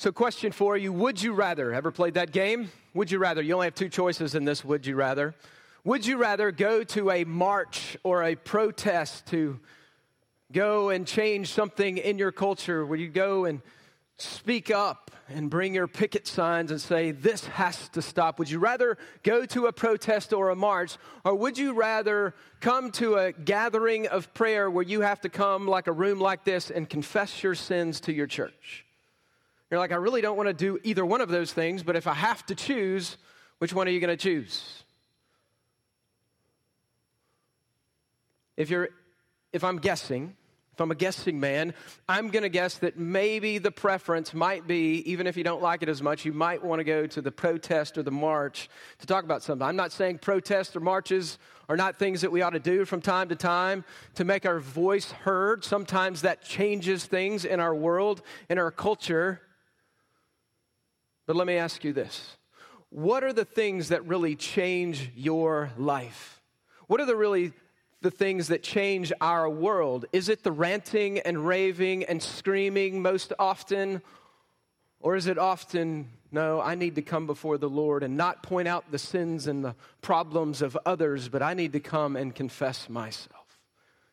So, question for you Would you rather? Ever played that game? Would you rather? You only have two choices in this Would you rather. Would you rather go to a march or a protest to go and change something in your culture? Would you go and speak up and bring your picket signs and say, This has to stop? Would you rather go to a protest or a march, or would you rather come to a gathering of prayer where you have to come like a room like this and confess your sins to your church? You're like, I really don't want to do either one of those things, but if I have to choose, which one are you going to choose? If you're if I'm guessing, if I'm a guessing man, I'm going to guess that maybe the preference might be, even if you don't like it as much, you might want to go to the protest or the march to talk about something. I'm not saying protests or marches are not things that we ought to do from time to time to make our voice heard. Sometimes that changes things in our world, in our culture. But let me ask you this What are the things that really change your life? What are the really the things that change our world? Is it the ranting and raving and screaming most often? Or is it often, no, I need to come before the Lord and not point out the sins and the problems of others, but I need to come and confess myself?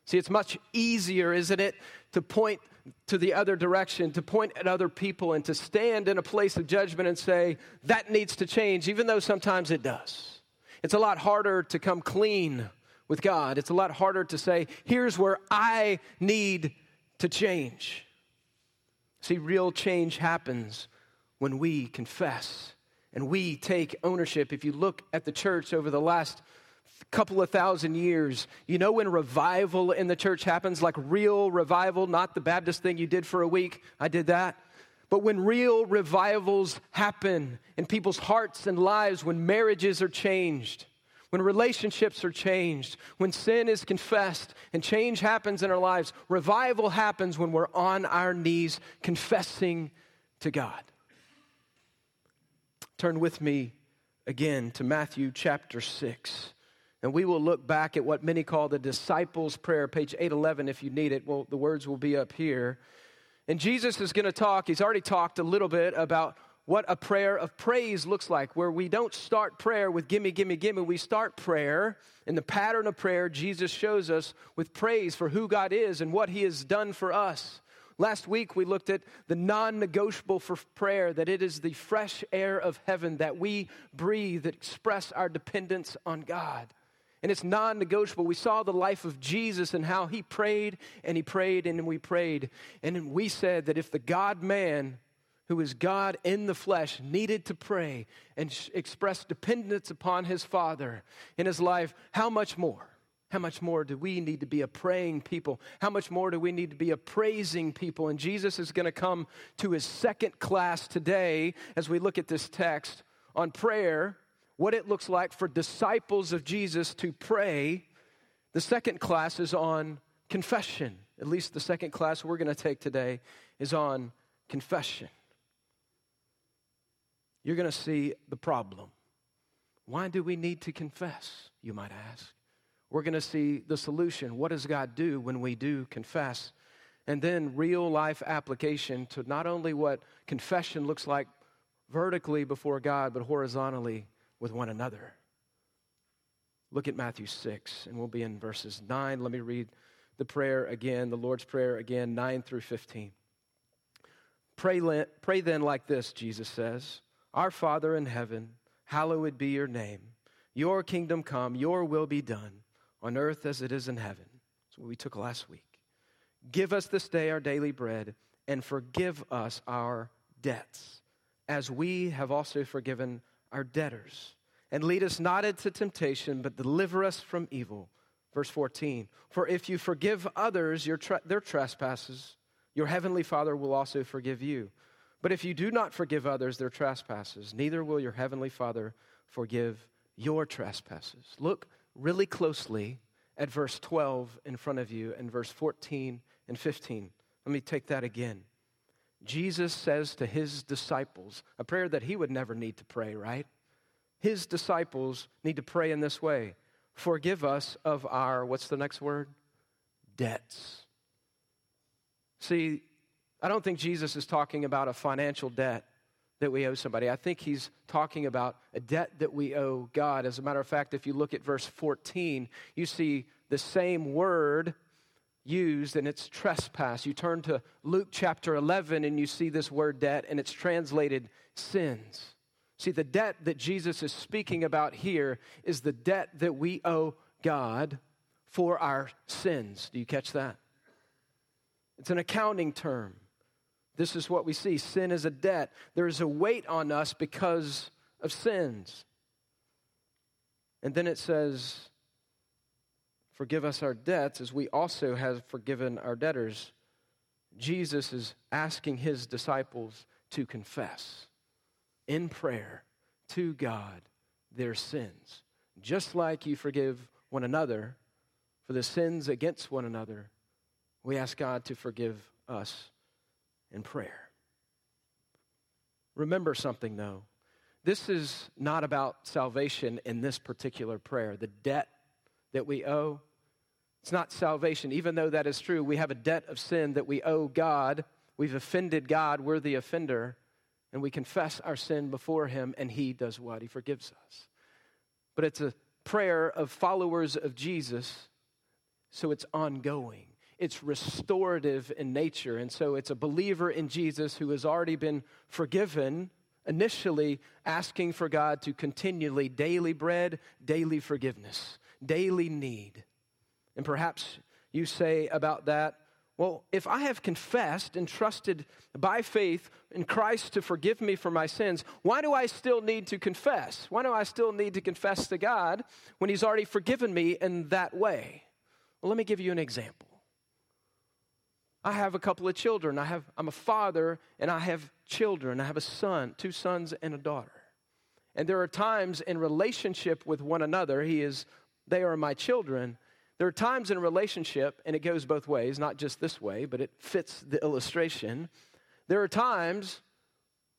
See, it's much easier, isn't it, to point to the other direction, to point at other people, and to stand in a place of judgment and say, that needs to change, even though sometimes it does. It's a lot harder to come clean with God. It's a lot harder to say, here's where I need to change. See, real change happens when we confess and we take ownership. If you look at the church over the last couple of thousand years, you know when revival in the church happens, like real revival, not the Baptist thing you did for a week. I did that. But when real revivals happen in people's hearts and lives, when marriages are changed, when relationships are changed, when sin is confessed and change happens in our lives, revival happens when we're on our knees confessing to God. Turn with me again to Matthew chapter 6. And we will look back at what many call the disciples' prayer, page 811, if you need it. Well, the words will be up here. And Jesus is going to talk, he's already talked a little bit about what a prayer of praise looks like, where we don't start prayer with gimme, gimme, gimme. We start prayer in the pattern of prayer Jesus shows us with praise for who God is and what He has done for us. Last week, we looked at the non negotiable for prayer, that it is the fresh air of heaven that we breathe that express our dependence on God. And it's non negotiable. We saw the life of Jesus and how he prayed and he prayed and we prayed. And we said that if the God man who is God in the flesh, needed to pray and sh- express dependence upon his Father in his life, how much more? How much more do we need to be a praying people? How much more do we need to be a praising people? And Jesus is going to come to his second class today as we look at this text on prayer, what it looks like for disciples of Jesus to pray. The second class is on confession. At least the second class we're going to take today is on confession you're going to see the problem. Why do we need to confess, you might ask? We're going to see the solution. What does God do when we do confess? And then real life application to not only what confession looks like vertically before God, but horizontally with one another. Look at Matthew 6, and we'll be in verses 9. Let me read the prayer again, the Lord's Prayer again, 9 through 15. Pray, pray then like this, Jesus says. Our Father in heaven, hallowed be your name. Your kingdom come, your will be done on earth as it is in heaven. That's what we took last week. Give us this day our daily bread and forgive us our debts as we have also forgiven our debtors. And lead us not into temptation, but deliver us from evil. Verse 14 For if you forgive others your tra- their trespasses, your heavenly Father will also forgive you. But if you do not forgive others their trespasses, neither will your heavenly Father forgive your trespasses. Look really closely at verse 12 in front of you and verse 14 and 15. Let me take that again. Jesus says to his disciples, a prayer that he would never need to pray, right? His disciples need to pray in this way Forgive us of our, what's the next word? Debts. See, I don't think Jesus is talking about a financial debt that we owe somebody. I think he's talking about a debt that we owe God. As a matter of fact, if you look at verse 14, you see the same word used and it's trespass. You turn to Luke chapter 11 and you see this word debt and it's translated sins. See, the debt that Jesus is speaking about here is the debt that we owe God for our sins. Do you catch that? It's an accounting term. This is what we see sin is a debt. There is a weight on us because of sins. And then it says, Forgive us our debts as we also have forgiven our debtors. Jesus is asking his disciples to confess in prayer to God their sins. Just like you forgive one another for the sins against one another, we ask God to forgive us in prayer. Remember something, though. This is not about salvation in this particular prayer. The debt that we owe, it's not salvation. Even though that is true, we have a debt of sin that we owe God. We've offended God, we're the offender, and we confess our sin before Him, and He does what? He forgives us. But it's a prayer of followers of Jesus, so it's ongoing it's restorative in nature. And so it's a believer in Jesus who has already been forgiven, initially asking for God to continually, daily bread, daily forgiveness, daily need. And perhaps you say about that, well, if I have confessed and trusted by faith in Christ to forgive me for my sins, why do I still need to confess? Why do I still need to confess to God when He's already forgiven me in that way? Well, let me give you an example. I have a couple of children. I have, I'm a father and I have children. I have a son, two sons and a daughter. And there are times in relationship with one another, he is, they are my children. There are times in a relationship, and it goes both ways, not just this way, but it fits the illustration. There are times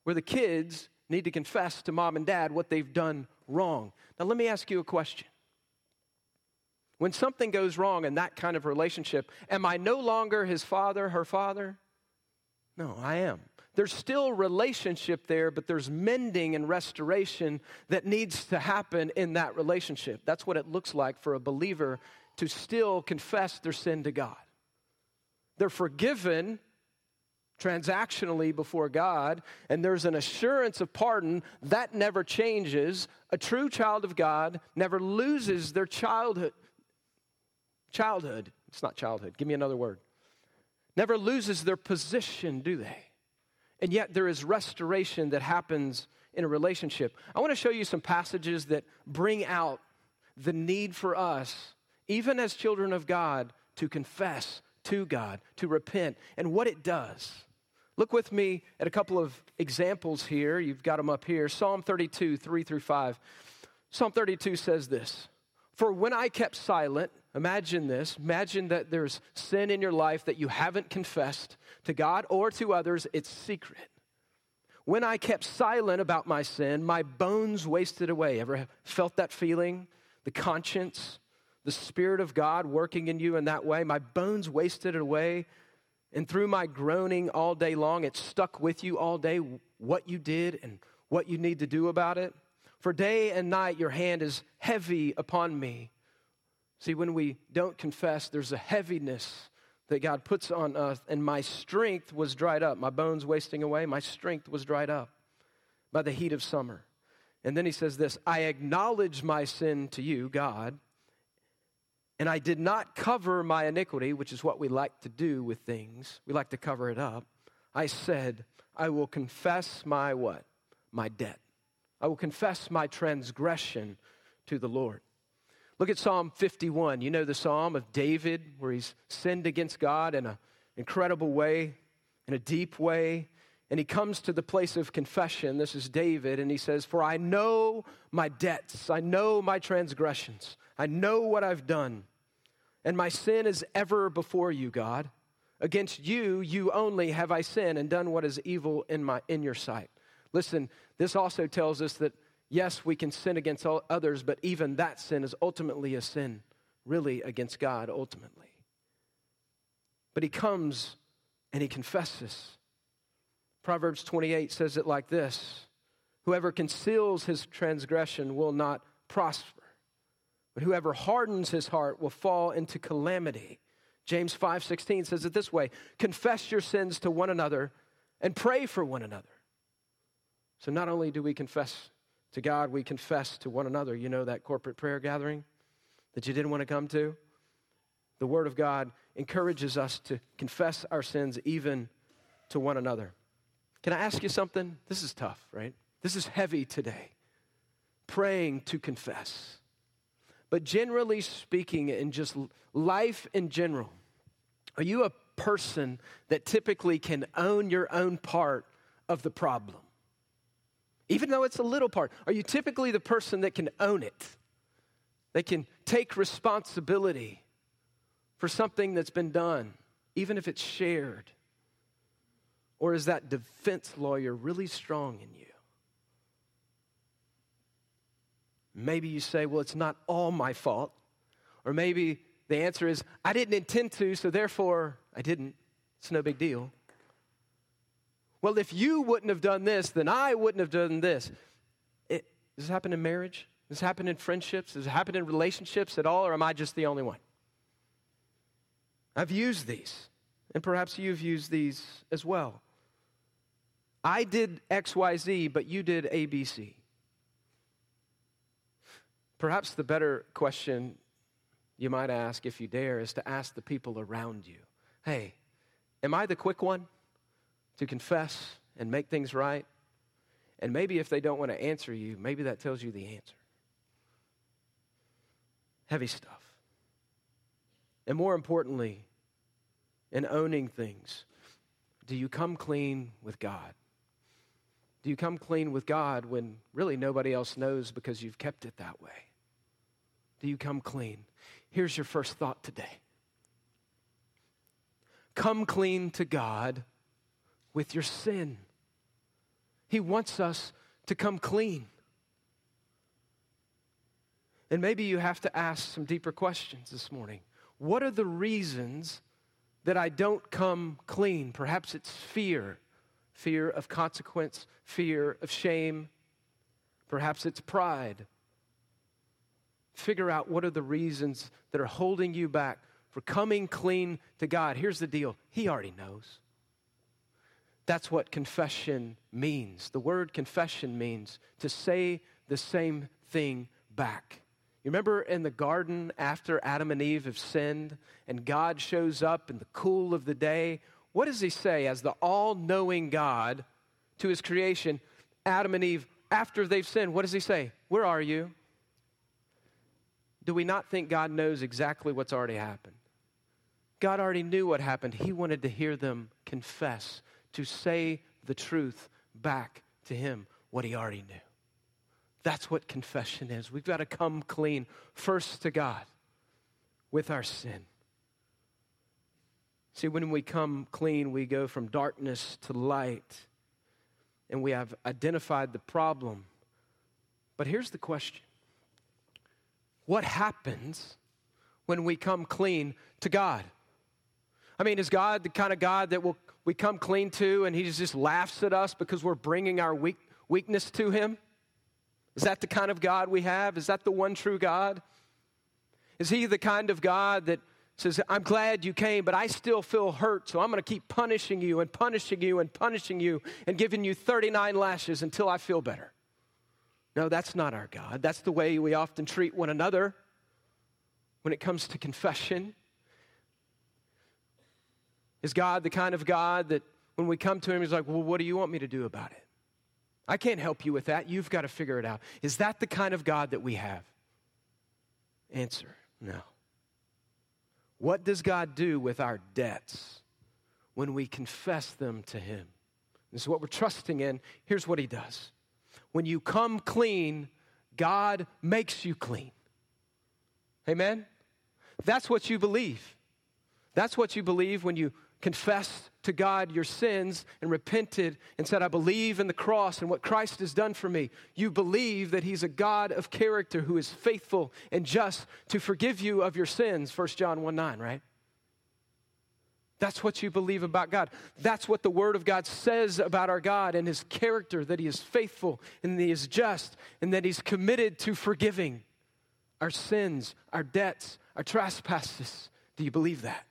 where the kids need to confess to mom and dad what they've done wrong. Now, let me ask you a question. When something goes wrong in that kind of relationship, am I no longer his father, her father? No, I am. There's still relationship there, but there's mending and restoration that needs to happen in that relationship. That's what it looks like for a believer to still confess their sin to God. They're forgiven transactionally before God, and there's an assurance of pardon that never changes. A true child of God never loses their childhood childhood, it's not childhood, give me another word, never loses their position, do they? And yet there is restoration that happens in a relationship. I want to show you some passages that bring out the need for us, even as children of God, to confess to God, to repent, and what it does. Look with me at a couple of examples here. You've got them up here. Psalm 32, 3 through 5. Psalm 32 says this For when I kept silent, Imagine this. Imagine that there's sin in your life that you haven't confessed to God or to others, it's secret. When I kept silent about my sin, my bones wasted away. Ever felt that feeling? The conscience, the Spirit of God working in you in that way? My bones wasted away. And through my groaning all day long, it stuck with you all day what you did and what you need to do about it. For day and night, your hand is heavy upon me. See, when we don't confess, there's a heaviness that God puts on us, and my strength was dried up. My bones wasting away, my strength was dried up by the heat of summer. And then he says this I acknowledge my sin to you, God, and I did not cover my iniquity, which is what we like to do with things. We like to cover it up. I said, I will confess my what? My debt. I will confess my transgression to the Lord. Look at Psalm 51. You know the psalm of David where he's sinned against God in an incredible way, in a deep way. And he comes to the place of confession. This is David, and he says, For I know my debts, I know my transgressions, I know what I've done, and my sin is ever before you, God. Against you, you only have I sinned and done what is evil in, my, in your sight. Listen, this also tells us that Yes, we can sin against others, but even that sin is ultimately a sin, really, against God, ultimately. But he comes and he confesses. Proverbs 28 says it like this Whoever conceals his transgression will not prosper, but whoever hardens his heart will fall into calamity. James 5:16 says it this way, confess your sins to one another and pray for one another. So not only do we confess to God, we confess to one another. You know that corporate prayer gathering that you didn't want to come to? The word of God encourages us to confess our sins even to one another. Can I ask you something? This is tough, right? This is heavy today. Praying to confess. But generally speaking, in just life in general, are you a person that typically can own your own part of the problem? Even though it's a little part, are you typically the person that can own it? That can take responsibility for something that's been done, even if it's shared? Or is that defense lawyer really strong in you? Maybe you say, well, it's not all my fault. Or maybe the answer is, I didn't intend to, so therefore I didn't. It's no big deal. Well, if you wouldn't have done this, then I wouldn't have done this. It, does this happen in marriage? Does this happen in friendships? Does it happen in relationships at all, or am I just the only one? I've used these, and perhaps you've used these as well. I did XYZ, but you did ABC. Perhaps the better question you might ask, if you dare, is to ask the people around you Hey, am I the quick one to confess and make things right? And maybe if they don't want to answer you, maybe that tells you the answer. Heavy stuff. And more importantly, in owning things, do you come clean with God? Do you come clean with God when really nobody else knows because you've kept it that way? Do you come clean? Here's your first thought today come clean to God with your sin. He wants us to come clean. And maybe you have to ask some deeper questions this morning. What are the reasons that I don't come clean? Perhaps it's fear fear of consequence, fear of shame. Perhaps it's pride. Figure out what are the reasons that are holding you back for coming clean to God. Here's the deal He already knows. That's what confession means. The word confession means to say the same thing back. You remember in the garden after Adam and Eve have sinned and God shows up in the cool of the day? What does he say as the all knowing God to his creation, Adam and Eve, after they've sinned? What does he say? Where are you? Do we not think God knows exactly what's already happened? God already knew what happened. He wanted to hear them confess, to say the truth back to Him, what He already knew. That's what confession is. We've got to come clean first to God with our sin. See, when we come clean, we go from darkness to light, and we have identified the problem. But here's the question What happens when we come clean to God? I mean, is God the kind of God that will, we come clean to and he just laughs at us because we're bringing our weak, weakness to him? Is that the kind of God we have? Is that the one true God? Is he the kind of God that says, I'm glad you came, but I still feel hurt, so I'm going to keep punishing you and punishing you and punishing you and giving you 39 lashes until I feel better? No, that's not our God. That's the way we often treat one another when it comes to confession. Is God the kind of God that when we come to Him, He's like, Well, what do you want me to do about it? I can't help you with that. You've got to figure it out. Is that the kind of God that we have? Answer no. What does God do with our debts when we confess them to Him? This is what we're trusting in. Here's what He does when you come clean, God makes you clean. Amen? That's what you believe. That's what you believe when you confessed to God your sins and repented and said, I believe in the cross and what Christ has done for me, you believe that He's a God of character who is faithful and just to forgive you of your sins, 1 John 1 9, right? That's what you believe about God. That's what the Word of God says about our God and His character that He is faithful and He is just and that He's committed to forgiving our sins, our debts, our trespasses. Do you believe that?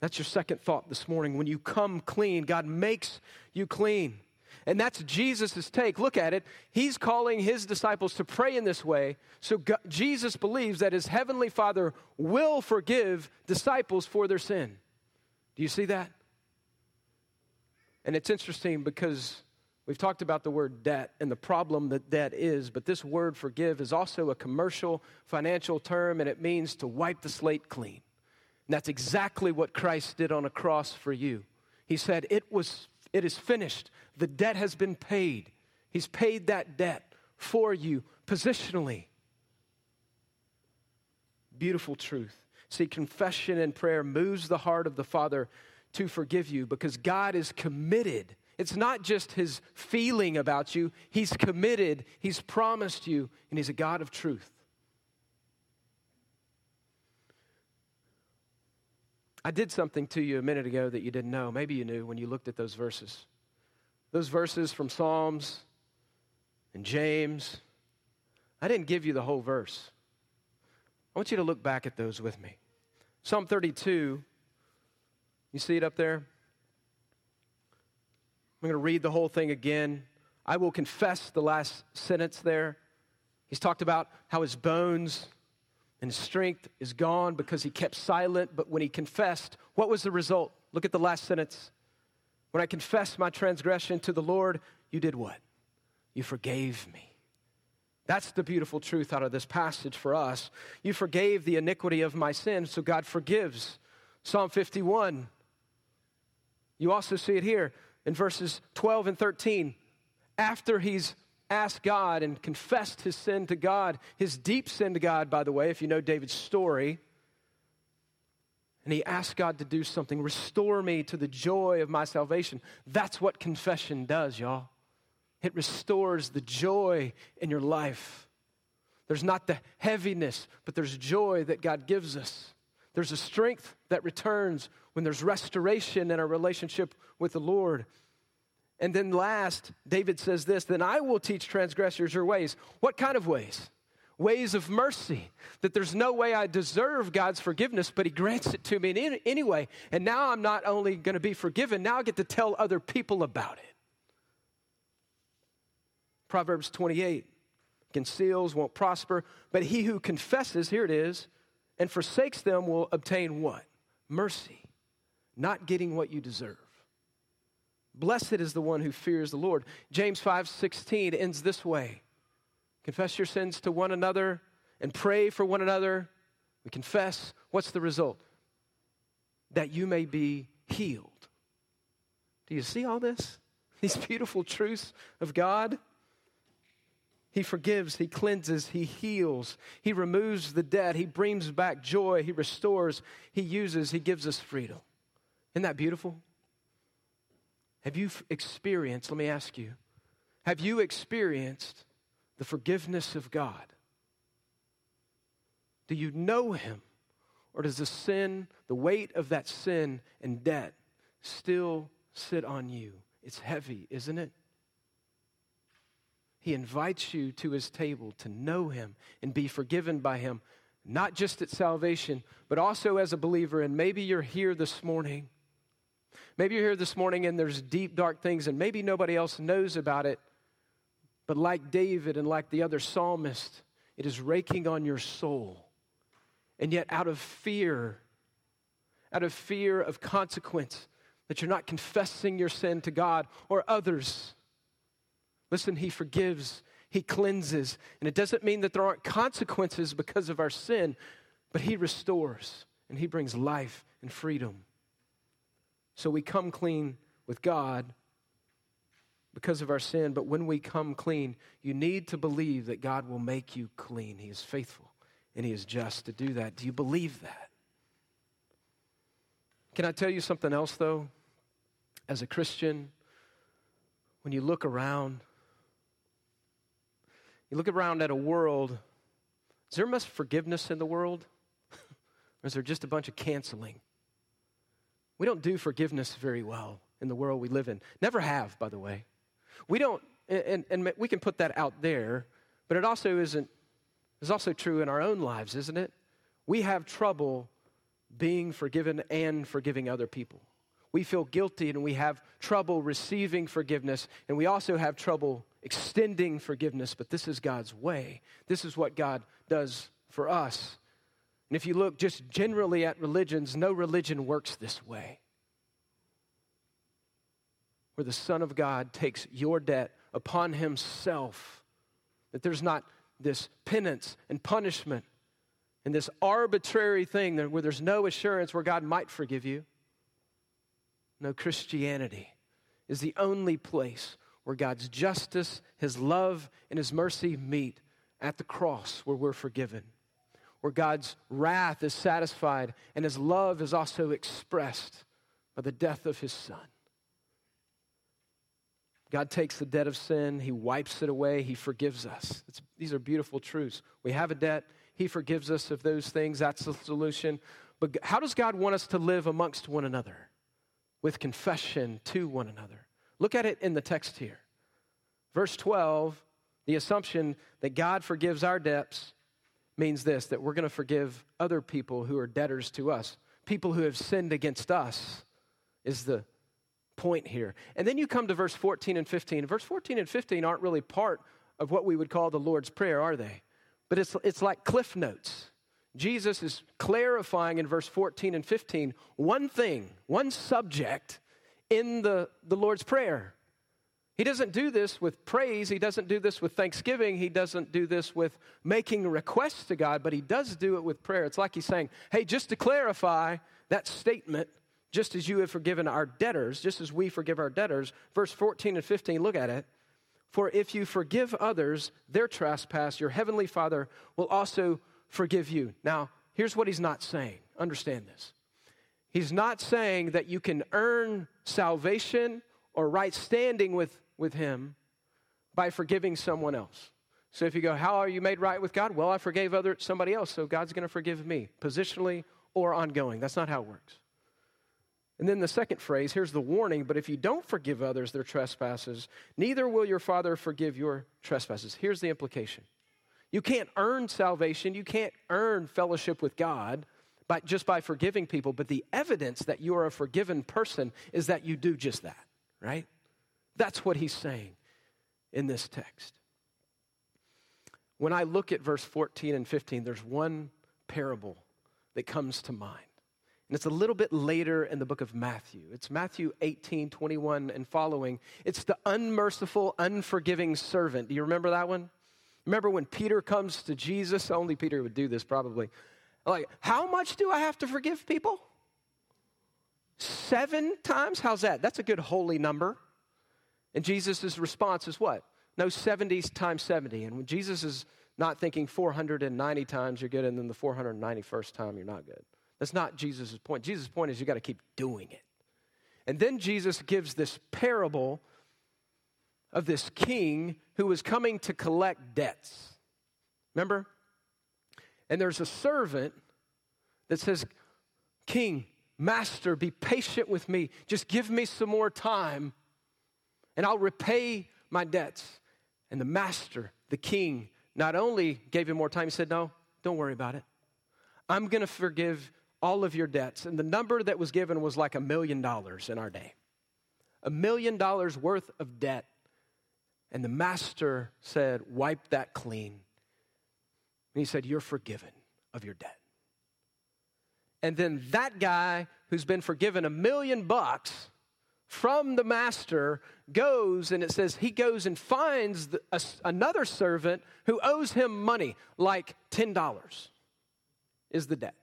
That's your second thought this morning. When you come clean, God makes you clean. And that's Jesus' take. Look at it. He's calling his disciples to pray in this way. So God, Jesus believes that his heavenly Father will forgive disciples for their sin. Do you see that? And it's interesting because we've talked about the word debt and the problem that debt is, but this word forgive is also a commercial financial term and it means to wipe the slate clean. And that's exactly what Christ did on a cross for you. He said, It was it is finished. The debt has been paid. He's paid that debt for you positionally. Beautiful truth. See, confession and prayer moves the heart of the Father to forgive you because God is committed. It's not just his feeling about you, he's committed, he's promised you, and he's a God of truth. I did something to you a minute ago that you didn't know. Maybe you knew when you looked at those verses. Those verses from Psalms and James. I didn't give you the whole verse. I want you to look back at those with me. Psalm 32, you see it up there? I'm going to read the whole thing again. I will confess the last sentence there. He's talked about how his bones and his strength is gone because he kept silent. But when he confessed, what was the result? Look at the last sentence. When I confessed my transgression to the Lord, you did what? You forgave me. That's the beautiful truth out of this passage for us. You forgave the iniquity of my sin, so God forgives. Psalm 51. You also see it here in verses 12 and 13. After he's asked God and confessed his sin to God, his deep sin to God, by the way, if you know David's story. And he asked God to do something, restore me to the joy of my salvation. That's what confession does, y'all. It restores the joy in your life. There's not the heaviness, but there's joy that God gives us. There's a strength that returns when there's restoration in our relationship with the Lord. And then last, David says this Then I will teach transgressors your ways. What kind of ways? Ways of mercy. That there's no way I deserve God's forgiveness, but He grants it to me anyway. And now I'm not only going to be forgiven, now I get to tell other people about it. Proverbs 28 conceals, won't prosper, but he who confesses, here it is, and forsakes them will obtain what? Mercy, not getting what you deserve. Blessed is the one who fears the Lord. James 5 16 ends this way Confess your sins to one another and pray for one another. We confess. What's the result? That you may be healed. Do you see all this? These beautiful truths of God? He forgives, He cleanses, He heals, He removes the debt, He brings back joy, He restores, He uses, He gives us freedom. Isn't that beautiful? Have you experienced, let me ask you, have you experienced the forgiveness of God? Do you know Him? Or does the sin, the weight of that sin and debt still sit on you? It's heavy, isn't it? He invites you to his table to know him and be forgiven by him, not just at salvation, but also as a believer. And maybe you're here this morning Maybe you're here this morning and there's deep, dark things, and maybe nobody else knows about it. But like David and like the other psalmist, it is raking on your soul. And yet, out of fear, out of fear of consequence, that you're not confessing your sin to God or others. Listen, He forgives, He cleanses. And it doesn't mean that there aren't consequences because of our sin, but He restores and He brings life and freedom. So we come clean with God because of our sin, but when we come clean, you need to believe that God will make you clean. He is faithful and He is just to do that. Do you believe that? Can I tell you something else, though? As a Christian, when you look around, you look around at a world, is there much forgiveness in the world? or is there just a bunch of canceling? We don't do forgiveness very well in the world we live in. Never have, by the way. We don't, and, and we can put that out there, but it also isn't, is also true in our own lives, isn't it? We have trouble being forgiven and forgiving other people. We feel guilty and we have trouble receiving forgiveness, and we also have trouble extending forgiveness, but this is God's way. This is what God does for us. And if you look just generally at religions, no religion works this way. Where the Son of God takes your debt upon himself, that there's not this penance and punishment and this arbitrary thing where there's no assurance where God might forgive you. No, Christianity is the only place where God's justice, His love, and His mercy meet at the cross where we're forgiven, where God's wrath is satisfied and His love is also expressed by the death of His Son. God takes the debt of sin, He wipes it away, He forgives us. It's, these are beautiful truths. We have a debt, He forgives us of those things. That's the solution. But how does God want us to live amongst one another? With confession to one another. Look at it in the text here. Verse 12, the assumption that God forgives our debts means this that we're going to forgive other people who are debtors to us. People who have sinned against us is the point here. And then you come to verse 14 and 15. Verse 14 and 15 aren't really part of what we would call the Lord's Prayer, are they? But it's, it's like cliff notes. Jesus is clarifying in verse 14 and 15 one thing, one subject in the, the Lord's Prayer. He doesn't do this with praise. He doesn't do this with thanksgiving. He doesn't do this with making requests to God, but he does do it with prayer. It's like he's saying, hey, just to clarify that statement, just as you have forgiven our debtors, just as we forgive our debtors, verse 14 and 15, look at it. For if you forgive others their trespass, your heavenly Father will also forgive you. Now, here's what he's not saying. Understand this. He's not saying that you can earn salvation or right standing with, with him by forgiving someone else. So if you go, How are you made right with God? Well, I forgave other somebody else, so God's going to forgive me, positionally or ongoing. That's not how it works. And then the second phrase, here's the warning, but if you don't forgive others their trespasses, neither will your Father forgive your trespasses. Here's the implication. You can't earn salvation, you can't earn fellowship with God by, just by forgiving people, but the evidence that you are a forgiven person is that you do just that, right? That's what he's saying in this text. When I look at verse 14 and 15, there's one parable that comes to mind. And it's a little bit later in the book of Matthew. It's Matthew 18, 21 and following. It's the unmerciful, unforgiving servant. Do you remember that one? Remember when Peter comes to Jesus? Only Peter would do this probably. Like, how much do I have to forgive people? Seven times? How's that? That's a good holy number. And Jesus' response is what? No, 70 times 70. And when Jesus is not thinking 490 times you're good, and then the 491st time you're not good. That's not Jesus' point. Jesus' point is you got to keep doing it. And then Jesus gives this parable of this king who was coming to collect debts. Remember? And there's a servant that says, King, Master, be patient with me. Just give me some more time and I'll repay my debts. And the master, the king, not only gave him more time, he said, No, don't worry about it. I'm going to forgive all of your debts. And the number that was given was like a million dollars in our day. A million dollars worth of debt. And the master said, Wipe that clean. And he said, You're forgiven of your debt. And then that guy who's been forgiven a million bucks from the master goes and it says he goes and finds the, a, another servant who owes him money like $10 is the debt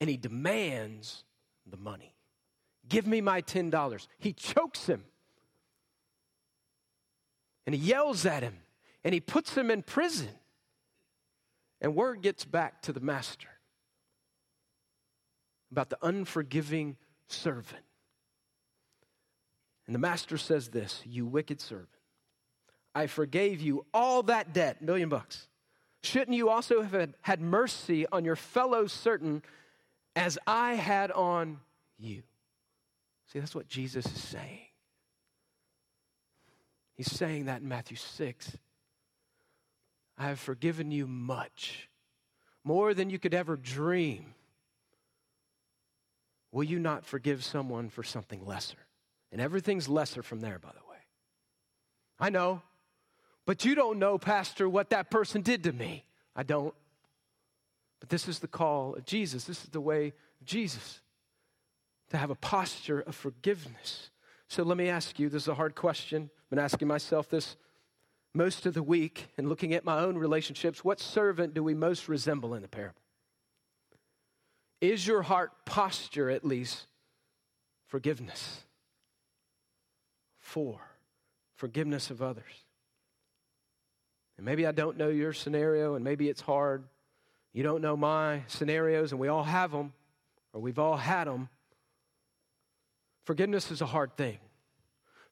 and he demands the money. Give me my $10. He chokes him. And he yells at him. And he puts him in prison. And word gets back to the master about the unforgiving servant. And the master says this You wicked servant, I forgave you all that debt, million bucks. Shouldn't you also have had mercy on your fellow certain as I had on you. See, that's what Jesus is saying. He's saying that in Matthew 6. I have forgiven you much, more than you could ever dream. Will you not forgive someone for something lesser? And everything's lesser from there, by the way. I know, but you don't know, Pastor, what that person did to me. I don't. But this is the call of Jesus. This is the way of Jesus to have a posture of forgiveness. So let me ask you this is a hard question. I've been asking myself this most of the week and looking at my own relationships. What servant do we most resemble in the parable? Is your heart posture at least forgiveness? For forgiveness of others. And maybe I don't know your scenario, and maybe it's hard. You don't know my scenarios, and we all have them, or we've all had them. Forgiveness is a hard thing.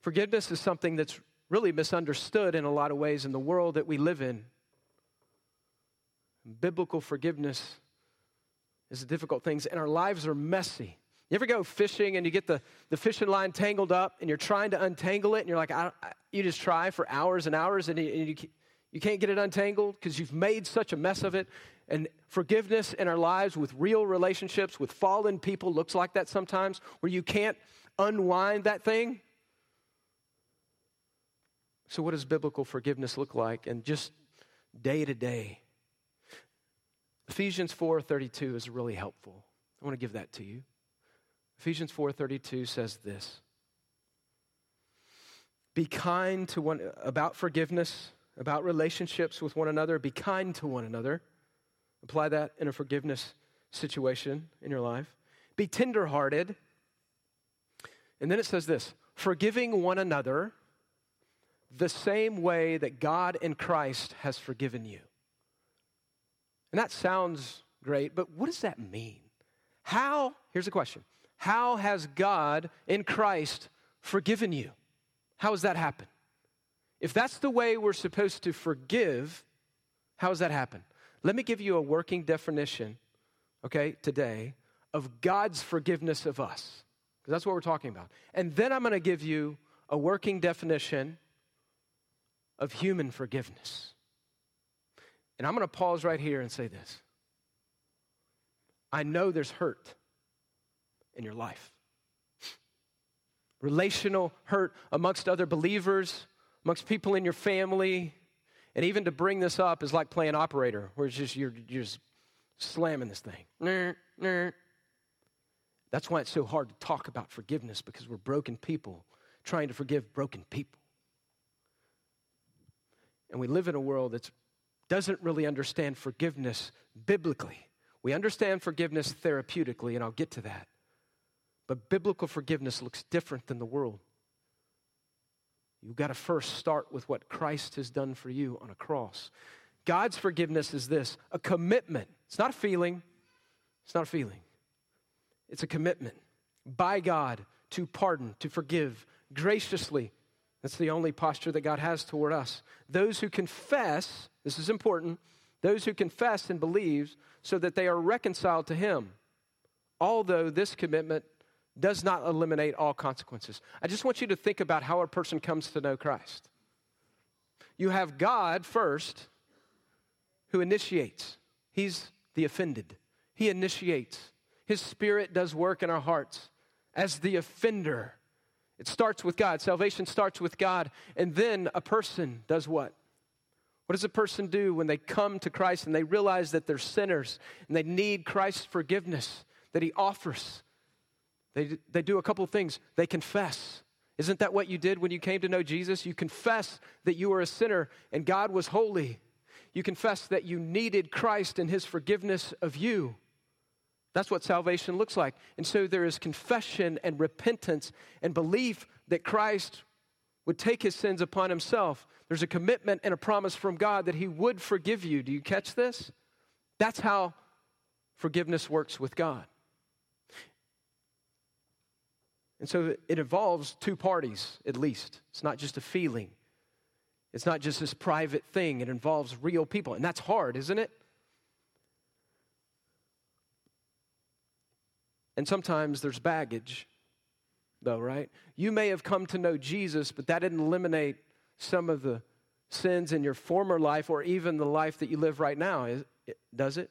Forgiveness is something that's really misunderstood in a lot of ways in the world that we live in. Biblical forgiveness is a difficult things, and our lives are messy. You ever go fishing and you get the, the fishing line tangled up and you're trying to untangle it and you're like, I, I, you just try for hours and hours and you, and you, you can't get it untangled because you've made such a mess of it. And forgiveness in our lives with real relationships with fallen people looks like that sometimes, where you can't unwind that thing. So, what does biblical forgiveness look like? And just day to day, Ephesians 4:32 is really helpful. I want to give that to you. Ephesians 4:32 says this. Be kind to one about forgiveness, about relationships with one another, be kind to one another. Apply that in a forgiveness situation in your life. Be tenderhearted. And then it says this, forgiving one another the same way that God in Christ has forgiven you. And that sounds great, but what does that mean? How, here's a question How has God in Christ forgiven you? How has that happened? If that's the way we're supposed to forgive, how has that happened? Let me give you a working definition, okay, today of God's forgiveness of us, because that's what we're talking about. And then I'm going to give you a working definition of human forgiveness. And I'm going to pause right here and say this I know there's hurt in your life. Relational hurt amongst other believers, amongst people in your family. And even to bring this up is like playing operator, where it's just you're, you're just slamming this thing. That's why it's so hard to talk about forgiveness because we're broken people trying to forgive broken people. And we live in a world that's doesn't really understand forgiveness biblically. We understand forgiveness therapeutically, and I'll get to that. But biblical forgiveness looks different than the world. You've got to first start with what Christ has done for you on a cross. God's forgiveness is this a commitment. It's not a feeling, it's not a feeling. It's a commitment by God to pardon, to forgive graciously. That's the only posture that God has toward us. Those who confess this is important. Those who confess and believe so that they are reconciled to Him, although this commitment does not eliminate all consequences. I just want you to think about how a person comes to know Christ. You have God first who initiates, He's the offended, He initiates. His Spirit does work in our hearts as the offender. It starts with God. Salvation starts with God. And then a person does what? What does a person do when they come to Christ and they realize that they're sinners and they need Christ's forgiveness that He offers? They, they do a couple things. They confess. Isn't that what you did when you came to know Jesus? You confess that you were a sinner and God was holy. You confess that you needed Christ and His forgiveness of you. That's what salvation looks like. And so there is confession and repentance and belief that Christ would take his sins upon himself. There's a commitment and a promise from God that he would forgive you. Do you catch this? That's how forgiveness works with God. And so it involves two parties, at least. It's not just a feeling, it's not just this private thing. It involves real people. And that's hard, isn't it? And sometimes there's baggage, though, right? You may have come to know Jesus, but that didn't eliminate some of the sins in your former life or even the life that you live right now, does it?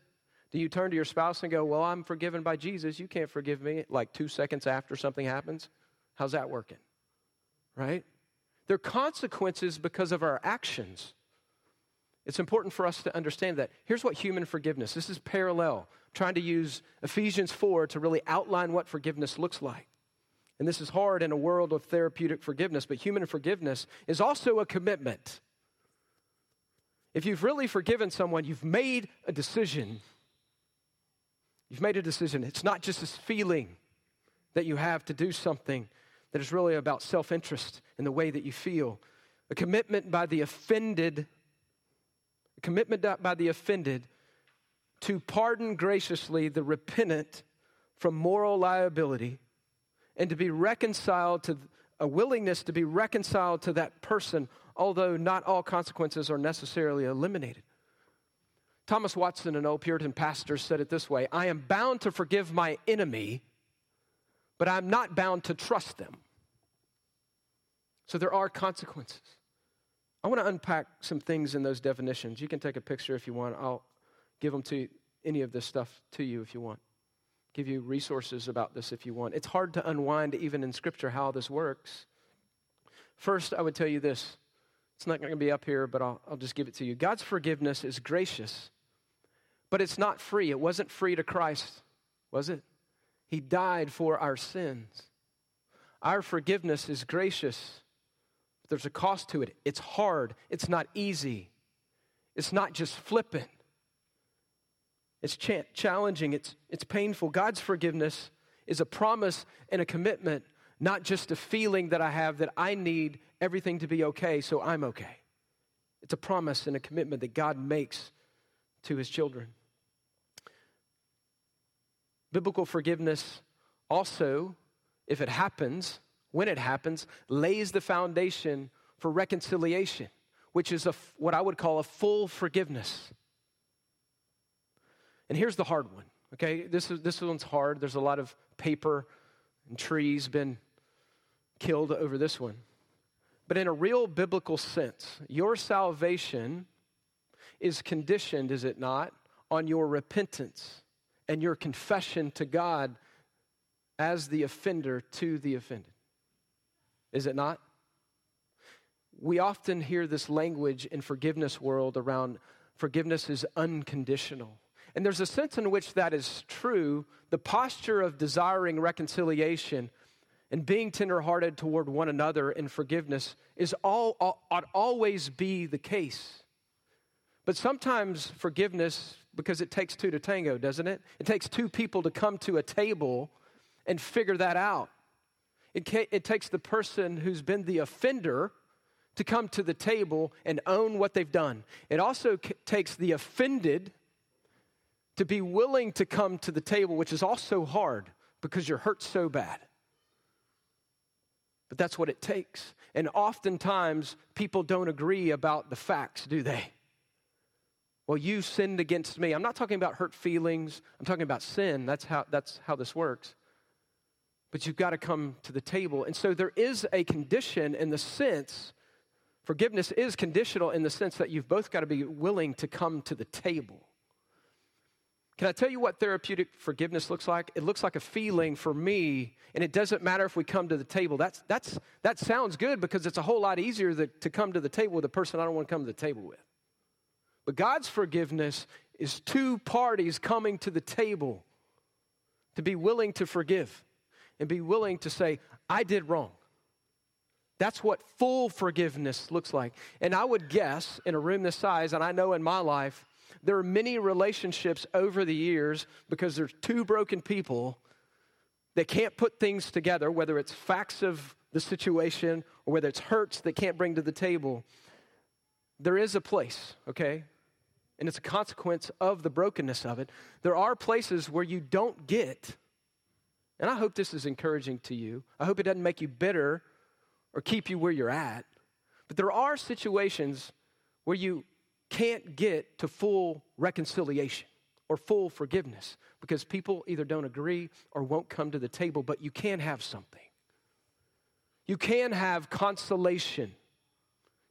Do you turn to your spouse and go, Well, I'm forgiven by Jesus. You can't forgive me like two seconds after something happens? How's that working? Right? There are consequences because of our actions. It's important for us to understand that. Here's what human forgiveness. This is parallel. I'm trying to use Ephesians 4 to really outline what forgiveness looks like. And this is hard in a world of therapeutic forgiveness, but human forgiveness is also a commitment. If you've really forgiven someone, you've made a decision. You've made a decision. It's not just this feeling that you have to do something that is really about self interest in the way that you feel. A commitment by the offended, commitment by the offended to pardon graciously the repentant from moral liability and to be reconciled to a willingness to be reconciled to that person, although not all consequences are necessarily eliminated. Thomas Watson, an old Puritan pastor, said it this way I am bound to forgive my enemy, but I'm not bound to trust them. So there are consequences. I want to unpack some things in those definitions. You can take a picture if you want. I'll give them to any of this stuff to you if you want. Give you resources about this if you want. It's hard to unwind, even in Scripture, how this works. First, I would tell you this. It's not going to be up here, but I'll, I'll just give it to you. God's forgiveness is gracious, but it's not free. It wasn't free to Christ, was it? He died for our sins. Our forgiveness is gracious, there's a cost to it. It's hard, it's not easy, it's not just flippant. It's ch- challenging, it's, it's painful. God's forgiveness is a promise and a commitment, not just a feeling that I have that I need everything to be okay, so I'm okay. It's a promise and a commitment that God makes to his children. Biblical forgiveness also, if it happens, when it happens, lays the foundation for reconciliation, which is a, what I would call a full forgiveness. And here's the hard one, okay? This, is, this one's hard. There's a lot of paper and trees been killed over this one. But in a real biblical sense, your salvation is conditioned, is it not, on your repentance and your confession to God as the offender to the offended. Is it not? We often hear this language in forgiveness world around forgiveness is unconditional. And there's a sense in which that is true. The posture of desiring reconciliation and being tenderhearted toward one another in forgiveness is all ought always be the case. But sometimes forgiveness, because it takes two to tango, doesn't it? It takes two people to come to a table and figure that out. It, it takes the person who's been the offender to come to the table and own what they've done. It also c- takes the offended to be willing to come to the table, which is also hard because you're hurt so bad. But that's what it takes. And oftentimes, people don't agree about the facts, do they? Well, you sinned against me. I'm not talking about hurt feelings, I'm talking about sin. That's how, that's how this works but you've got to come to the table. And so there is a condition in the sense, forgiveness is conditional in the sense that you've both got to be willing to come to the table. Can I tell you what therapeutic forgiveness looks like? It looks like a feeling for me, and it doesn't matter if we come to the table. That's, that's, that sounds good because it's a whole lot easier to come to the table with a person I don't want to come to the table with. But God's forgiveness is two parties coming to the table to be willing to forgive and be willing to say, I did wrong. That's what full forgiveness looks like. And I would guess in a room this size, and I know in my life, there are many relationships over the years because there's two broken people that can't put things together, whether it's facts of the situation or whether it's hurts that can't bring to the table. There is a place, okay? And it's a consequence of the brokenness of it. There are places where you don't get and I hope this is encouraging to you. I hope it doesn't make you bitter or keep you where you're at. But there are situations where you can't get to full reconciliation or full forgiveness because people either don't agree or won't come to the table, but you can have something. You can have consolation.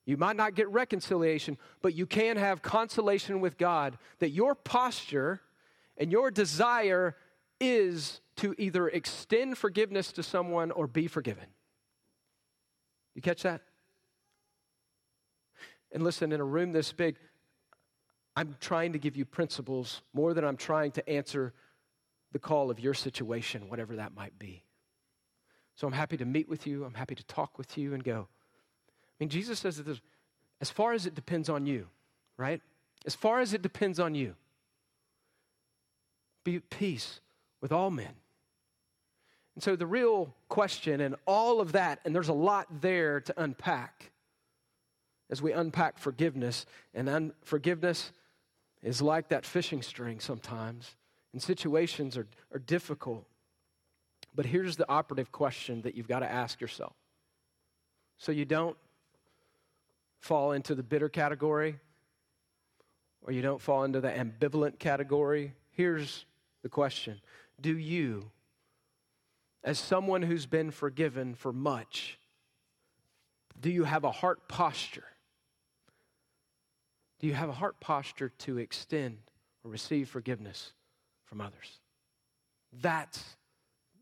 You might not get reconciliation, but you can have consolation with God that your posture and your desire is to either extend forgiveness to someone or be forgiven. You catch that? And listen, in a room this big, I'm trying to give you principles more than I'm trying to answer the call of your situation, whatever that might be. So I'm happy to meet with you. I'm happy to talk with you and go. I mean, Jesus says that as far as it depends on you, right? As far as it depends on you, be at peace with all men. And so the real question and all of that, and there's a lot there to unpack as we unpack forgiveness. And unforgiveness is like that fishing string sometimes, and situations are, are difficult. But here's the operative question that you've got to ask yourself. So you don't fall into the bitter category or you don't fall into the ambivalent category. Here's the question Do you, as someone who's been forgiven for much, do you have a heart posture do you have a heart posture to extend or receive forgiveness from others? That's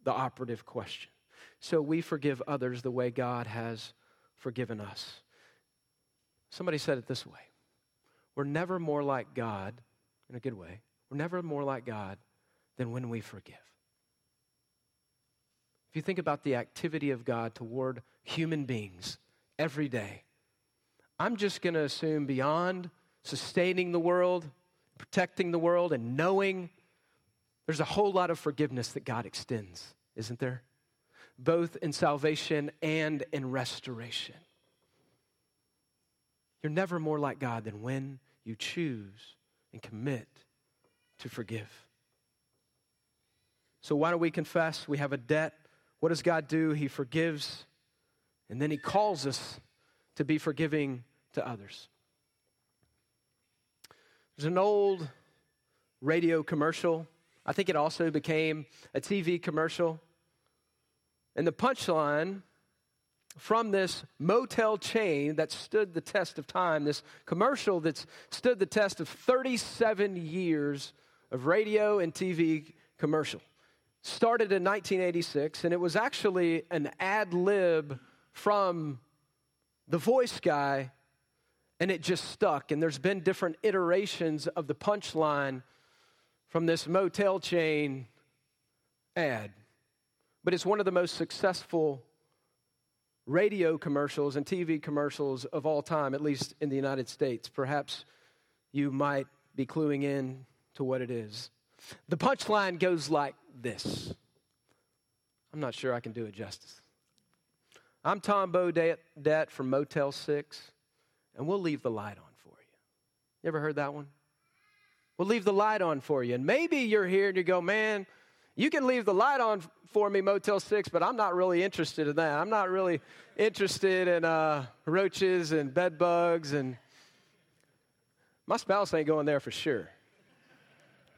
the operative question. So we forgive others the way God has forgiven us. Somebody said it this way We're never more like God, in a good way, we're never more like God than when we forgive. If you think about the activity of God toward human beings every day, I'm just going to assume beyond sustaining the world, protecting the world, and knowing there's a whole lot of forgiveness that God extends, isn't there? Both in salvation and in restoration. You're never more like God than when you choose and commit to forgive. So, why don't we confess? We have a debt. What does God do? He forgives, and then He calls us to be forgiving to others. There's an old radio commercial. I think it also became a TV commercial. And the punchline from this motel chain that stood the test of time, this commercial that's stood the test of 37 years of radio and TV commercial. Started in 1986, and it was actually an ad lib from the voice guy and it just stuck. And there's been different iterations of the punchline from this motel chain ad. But it's one of the most successful radio commercials and TV commercials of all time, at least in the United States. Perhaps you might be cluing in to what it is. The punchline goes like this I'm not sure I can do it justice. I'm Tom Bodett from Motel 6 and we'll leave the light on for you. You ever heard that one? We'll leave the light on for you. And maybe you're here and you go, man, you can leave the light on for me, Motel 6, but I'm not really interested in that. I'm not really interested in uh, roaches and bed bugs. And my spouse ain't going there for sure.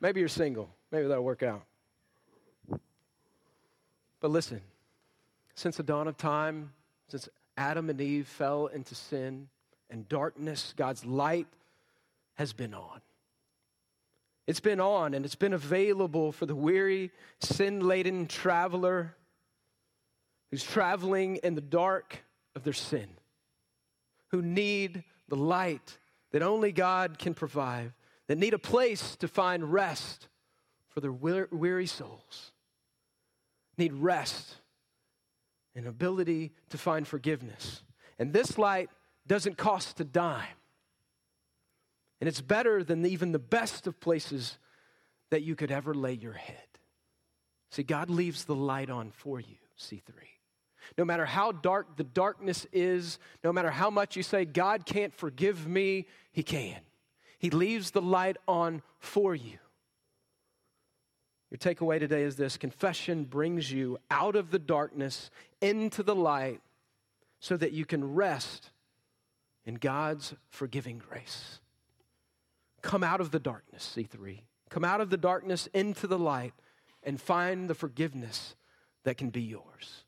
Maybe you're single. Maybe that'll work out. But listen, since the dawn of time, since Adam and Eve fell into sin, and darkness, God's light has been on. It's been on and it's been available for the weary, sin laden traveler who's traveling in the dark of their sin, who need the light that only God can provide, that need a place to find rest for their weary souls, need rest and ability to find forgiveness. And this light doesn't cost a dime. And it's better than even the best of places that you could ever lay your head. See, God leaves the light on for you, C3. No matter how dark the darkness is, no matter how much you say, God can't forgive me, He can. He leaves the light on for you. Your takeaway today is this confession brings you out of the darkness into the light so that you can rest in God's forgiving grace. Come out of the darkness, C3. Come out of the darkness into the light and find the forgiveness that can be yours.